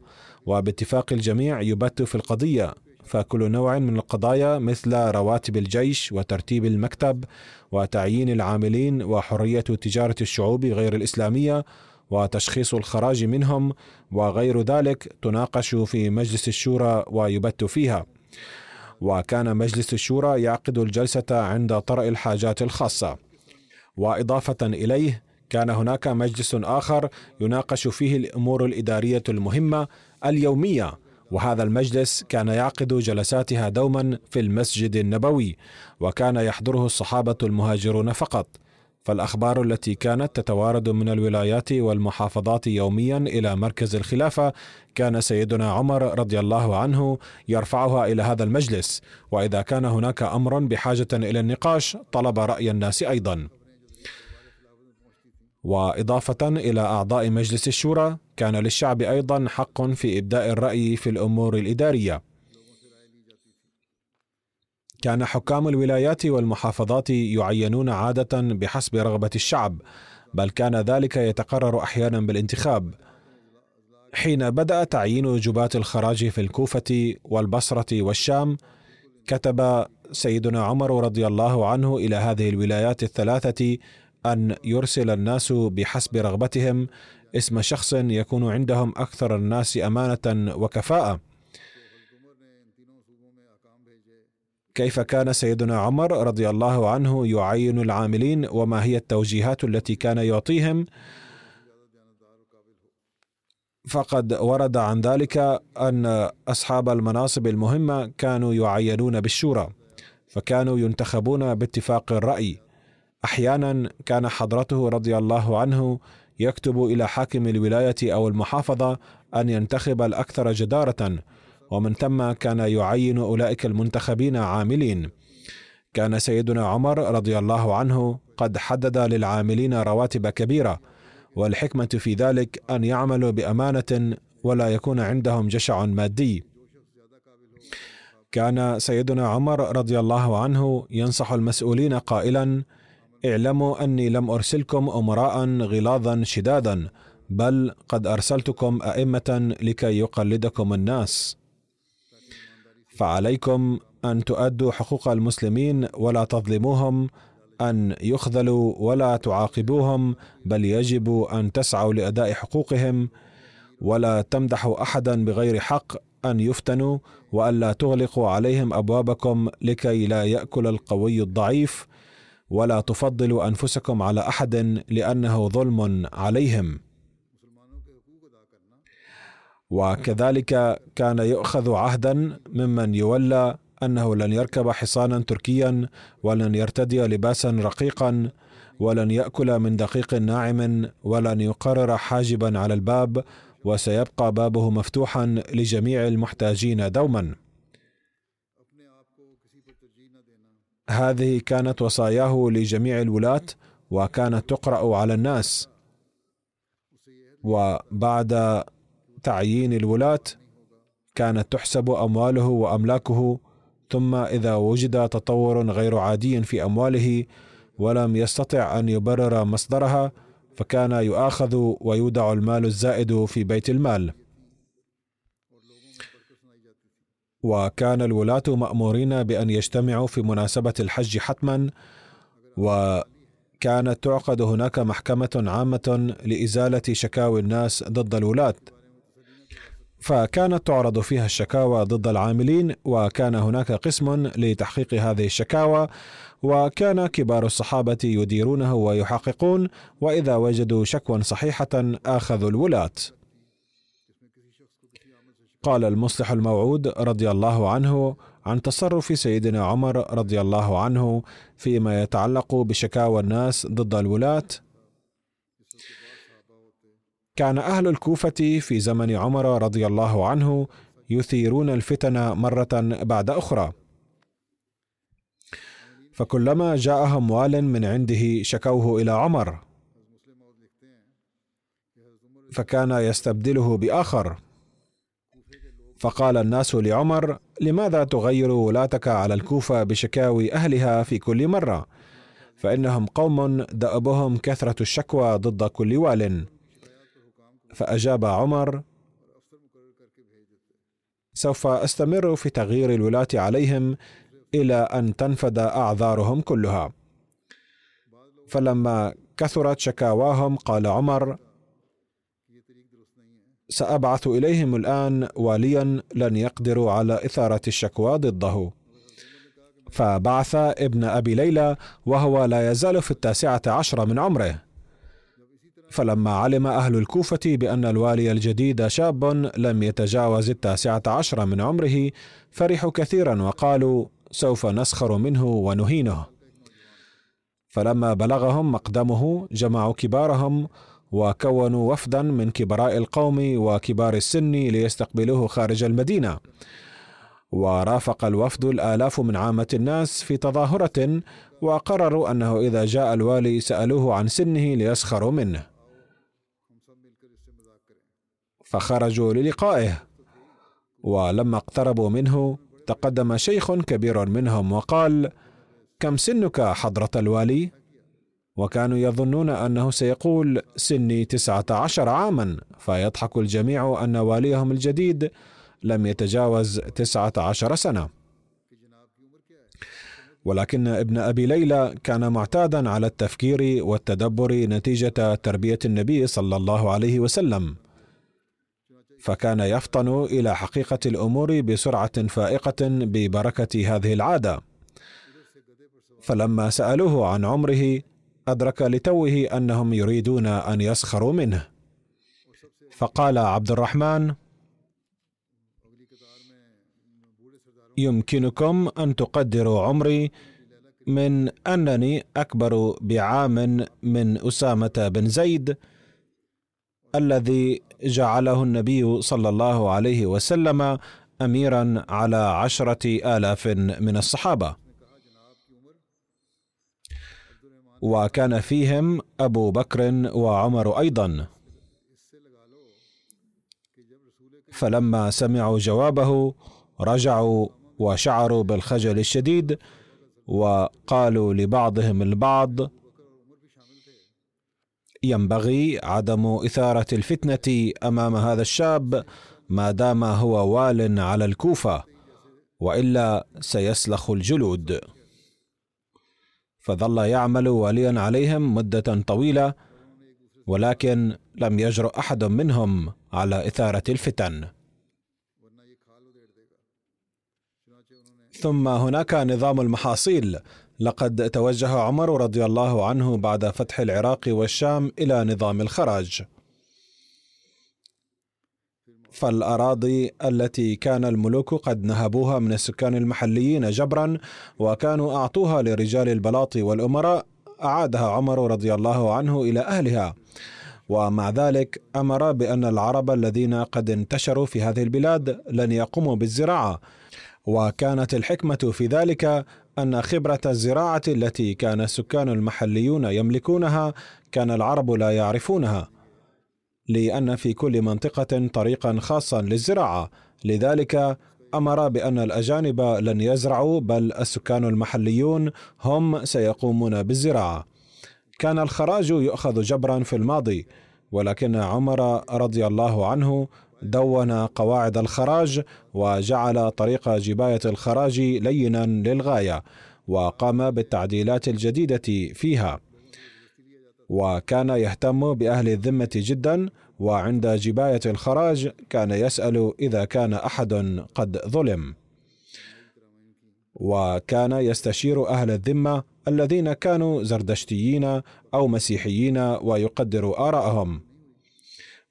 وباتفاق الجميع يبت في القضية. فكل نوع من القضايا مثل رواتب الجيش وترتيب المكتب وتعيين العاملين وحرية تجارة الشعوب غير الإسلامية وتشخيص الخراج منهم وغير ذلك تناقش في مجلس الشورى ويبت فيها. وكان مجلس الشورى يعقد الجلسة عند طرأ الحاجات الخاصة. وإضافة إليه كان هناك مجلس آخر يناقش فيه الأمور الإدارية المهمة اليومية وهذا المجلس كان يعقد جلساتها دوما في المسجد النبوي وكان يحضره الصحابة المهاجرون فقط. فالأخبار التي كانت تتوارد من الولايات والمحافظات يوميا إلى مركز الخلافة كان سيدنا عمر رضي الله عنه يرفعها إلى هذا المجلس وإذا كان هناك أمر بحاجة إلى النقاش طلب رأي الناس أيضا. وإضافة إلى أعضاء مجلس الشورى كان للشعب أيضا حق في إبداء الرأي في الأمور الإدارية. كان حكام الولايات والمحافظات يعينون عادة بحسب رغبة الشعب بل كان ذلك يتقرر أحيانا بالانتخاب. حين بدأ تعيين جباه الخراج في الكوفة والبصرة والشام كتب سيدنا عمر رضي الله عنه إلى هذه الولايات الثلاثة أن يرسل الناس بحسب رغبتهم اسم شخص يكون عندهم أكثر الناس أمانة وكفاءة. كيف كان سيدنا عمر رضي الله عنه يعين العاملين وما هي التوجيهات التي كان يعطيهم؟ فقد ورد عن ذلك أن أصحاب المناصب المهمة كانوا يعينون بالشورى فكانوا ينتخبون باتفاق الرأي. أحيانا كان حضرته رضي الله عنه يكتب إلى حاكم الولاية أو المحافظة أن ينتخب الأكثر جدارة ومن ثم كان يعين أولئك المنتخبين عاملين. كان سيدنا عمر رضي الله عنه قد حدد للعاملين رواتب كبيرة والحكمة في ذلك أن يعملوا بأمانة ولا يكون عندهم جشع مادي. كان سيدنا عمر رضي الله عنه ينصح المسؤولين قائلا اعلموا أني لم أرسلكم أمراء غلاظا شدادا بل قد أرسلتكم أئمة لكي يقلدكم الناس. فعليكم أن تؤدوا حقوق المسلمين ولا تظلموهم أن يخذلوا ولا تعاقبوهم بل يجب أن تسعوا لأداء حقوقهم ولا تمدحوا احدا بغير حق أن يفتنوا وألا تغلقوا عليهم أبوابكم لكي لا يأكل القوي الضعيف ولا تفضلوا أنفسكم على أحد لأنه ظلم عليهم. وكذلك كان يؤخذ عهدا ممن يولى أنه لن يركب حصانا تركيا ولن يرتدي لباسا رقيقا ولن يأكل من دقيق ناعم ولن يقرر حاجبا على الباب وسيبقى بابه مفتوحا لجميع المحتاجين دوما. هذه كانت وصاياه لجميع الولاة وكانت تقرأ على الناس. وبعد تعيين الولاة كانت تحسب أمواله وأملاكه ثم إذا وجد تطور غير عادي في أمواله ولم يستطع أن يبرر مصدرها فكان يؤاخذ ويودع المال الزائد في بيت المال. وكان الولاة مأمورين بأن يجتمعوا في مناسبة الحج حتما وكانت تعقد هناك محكمة عامة لإزالة شكاوي الناس ضد الولاة. فكانت تعرض فيها الشكاوى ضد العاملين وكان هناك قسم لتحقيق هذه الشكاوى وكان كبار الصحابة يديرونه ويحققون وإذا وجدوا شكوى صحيحة آخذوا الولاة. قال المصلح الموعود رضي الله عنه عن تصرف سيدنا عمر رضي الله عنه فيما يتعلق بشكاوى الناس ضد الولاة. كان أهل الكوفة في زمن عمر رضي الله عنه يثيرون الفتن مرة بعد أخرى. فكلما جاءهم وال من عنده شكوه إلى عمر فكان يستبدله بآخر. فقال الناس لعمر لماذا تغير ولاتك على الكوفة بشكاوي أهلها في كل مرة؟ فإنهم قوم دأبهم كثرة الشكوى ضد كل وال. فأجاب عمر سوف أستمر في تغيير الولاة عليهم إلى أن تنفد أعذارهم كلها. فلما كثرت شكاواهم قال عمر سأبعث إليهم الآن واليا لن يقدروا على إثارة الشكوى ضده. فبعث ابن أبي ليلى وهو لا يزال في التاسعة عشر من عمره. فلما علم أهل الكوفة بأن الوالي الجديد شاب لم يتجاوز التاسعة عشر من عمره فرحوا كثيرا وقالوا سوف نسخر منه ونهينه. فلما بلغهم مقدمه جمعوا كبارهم وكونوا وفدا من كبراء القوم وكبار السن ليستقبلوه خارج المدينة. ورافق الوفد الآلاف من عامة الناس في تظاهرة وقرروا أنه إذا جاء الوالي سألوه عن سنه ليسخروا منه. فخرجوا للقائه. ولما اقتربوا منه تقدم شيخ كبير منهم وقال كم سنك حضرة الوالي؟ وكانوا يظنون أنه سيقول سني تسعة عشر عاما فيضحك الجميع أن واليهم الجديد لم يتجاوز تسعة عشر سنة. ولكن ابن أبي ليلى كان معتادا على التفكير والتدبر نتيجة تربية النبي صلى الله عليه وسلم. فكان يفطن إلى حقيقة الأمور بسرعة فائقة ببركة هذه العادة. فلما سألوه عن عمره أدرك لتوه أنهم يريدون أن يسخروا منه. فقال عبد الرحمن يمكنكم أن تقدروا عمري من أنني أكبر بعام من أسامة بن زيد الذي جعله النبي صلى الله عليه وسلم اميرا على عشرة آلاف من الصحابة. وكان فيهم أبو بكر وعمر أيضا. فلما سمعوا جوابه رجعوا وشعروا بالخجل الشديد وقالوا لبعضهم البعض ينبغي عدم إثارة الفتنة أمام هذا الشاب ما دام هو وال على الكوفة وإلا سيسلخ الجلود. فظل يعمل واليا عليهم مدة طويلة ولكن لم يجرؤ أحد منهم على إثارة الفتن. ثم هناك نظام المحاصيل. لقد توجه عمر رضي الله عنه بعد فتح العراق والشام إلى نظام الخراج. فالأراضي التي كان الملوك قد نهبوها من السكان المحليين جبرا وكانوا أعطوها لرجال البلاط والأمراء أعادها عمر رضي الله عنه إلى أهلها. ومع ذلك أمر بأن العرب الذين قد انتشروا في هذه البلاد لن يقوموا بالزراعة. وكانت الحكمة في ذلك أن خبرة الزراعة التي كان السكان المحليون يملكونها كان العرب لا يعرفونها. لأن في كل منطقة طريقا خاصا للزراعة. لذلك أمر بأن الأجانب لن يزرعوا بل السكان المحليون هم سيقومون بالزراعة. كان الخراج يؤخذ جبرا في الماضي ولكن عمر رضي الله عنه دون قواعد الخراج وجعل طريق جباية الخراج لينا للغاية وقام بالتعديلات الجديدة فيها. وكان يهتم بأهل الذمة جدا وعند جباية الخراج كان يسأل إذا كان أحد قد ظلم. وكان يستشير أهل الذمة الذين كانوا زردشتيين أو مسيحيين ويقدر ارائهم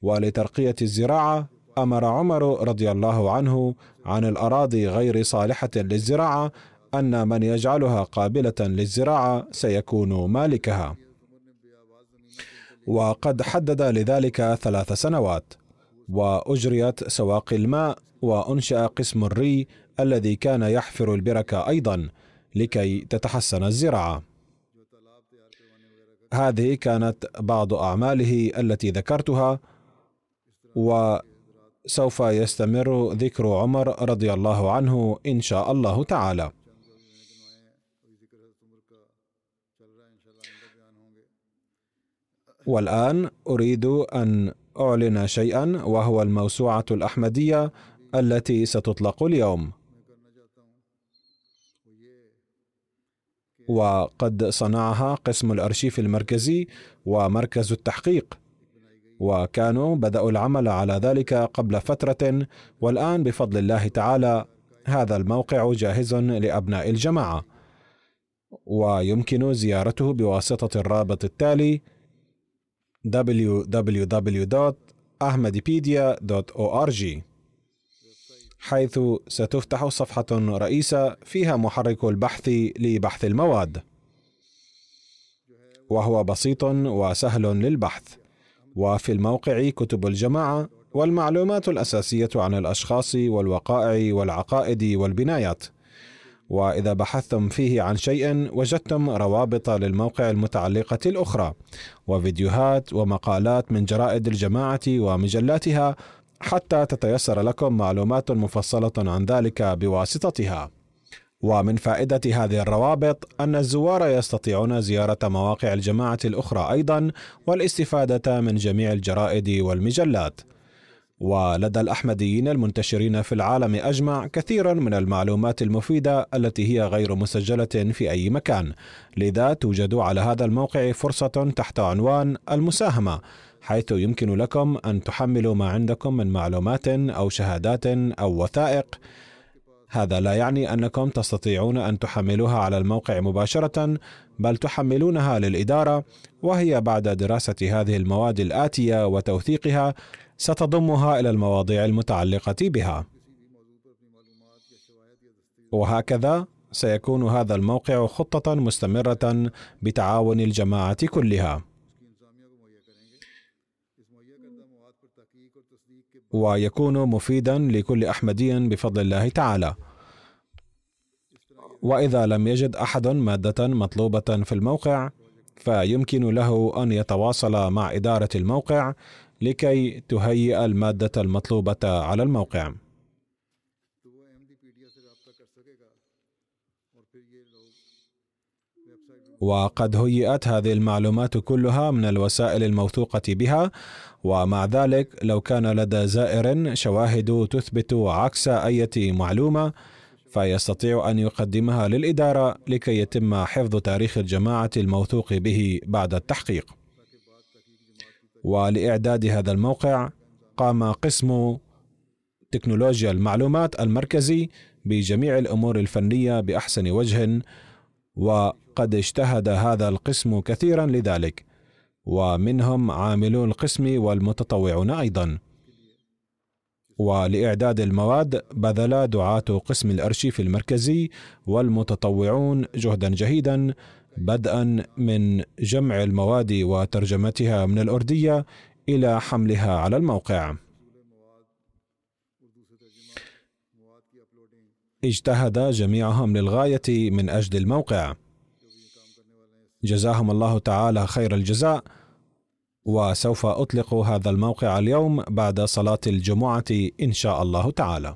ولترقية الزراعة أمر عمر رضي الله عنه عن الأراضي غير صالحة للزراعة أن من يجعلها قابلة للزراعة سيكون مالكها. وقد حدد لذلك ثلاث سنوات وأجريت سواقي الماء وأنشأ قسم الري الذي كان يحفر البرك أيضا لكي تتحسن الزراعة. هذه كانت بعض أعماله التي ذكرتها وسوف يستمر ذكر عمر رضي الله عنه إن شاء الله تعالى. والآن أريد أن أعلن شيئا وهو الموسوعة الأحمدية التي ستطلق اليوم. وقد صنعها قسم الأرشيف المركزي ومركز التحقيق. وكانوا بدأوا العمل على ذلك قبل فترة والآن بفضل الله تعالى هذا الموقع جاهز لأبناء الجماعة. ويمكن زيارته بواسطة الرابط التالي www.ahmadipedia.org حيث ستفتح صفحة رئيسة فيها محرك البحث لبحث المواد. وهو بسيط وسهل للبحث وفي الموقع كتب الجماعة والمعلومات الأساسية عن الأشخاص والوقائع والعقائد والبنايات. وإذا بحثتم فيه عن شيء وجدتم روابط للموقع المتعلقة الأخرى وفيديوهات ومقالات من جرائد الجماعة ومجلاتها حتى تتيسر لكم معلومات مفصلة عن ذلك بواسطتها. ومن فائدة هذه الروابط أن الزوار يستطيعون زيارة مواقع الجماعة الأخرى أيضا والاستفادة من جميع الجرائد والمجلات. ولدى الأحمديين المنتشرين في العالم أجمع كثيرا من المعلومات المفيدة التي هي غير مسجلة في أي مكان. لذا توجد على هذا الموقع فرصة تحت عنوان المساهمة حيث يمكن لكم أن تحملوا ما عندكم من معلومات أو شهادات أو وثائق. هذا لا يعني أنكم تستطيعون أن تحملوها على الموقع مباشرة بل تحملونها للإدارة وهي بعد دراسه هذه المواد الآتية وتوثيقها ستضمها إلى المواضيع المتعلقة بها. وهكذا سيكون هذا الموقع خطة مستمرة بتعاون الجماعة كلها. ويكون مفيدا لكل أحمدي بفضل الله تعالى. وإذا لم يجد احد مادة مطلوبة في الموقع فيمكن له أن يتواصل مع إدارة الموقع لكي تهيئ المادة المطلوبة على الموقع. وقد هيئت هذه المعلومات كلها من الوسائل الموثوقة بها ومع ذلك لو كان لدى زائر شواهد تثبت عكس أي معلومة فيستطيع أن يقدمها للإدارة لكي يتم حفظ تاريخ الجماعة الموثوق به بعد التحقيق. ولإعداد هذا الموقع قام قسم تكنولوجيا المعلومات المركزي بجميع الأمور الفنية بأحسن وجه وقد اجتهد هذا القسم كثيرا لذلك ومنهم عاملو القسم والمتطوعون أيضا. ولإعداد المواد بذل دعاة قسم الأرشيف المركزي والمتطوعون جهدا جهيدا بدءا من جمع المواد وترجمتها من الأردية إلى حملها على الموقع. اجتهد جميعهم للغاية من أجل الموقع. جزاهم الله تعالى خير الجزاء وسوف أطلق هذا الموقع اليوم بعد صلاة الجمعة إن شاء الله تعالى.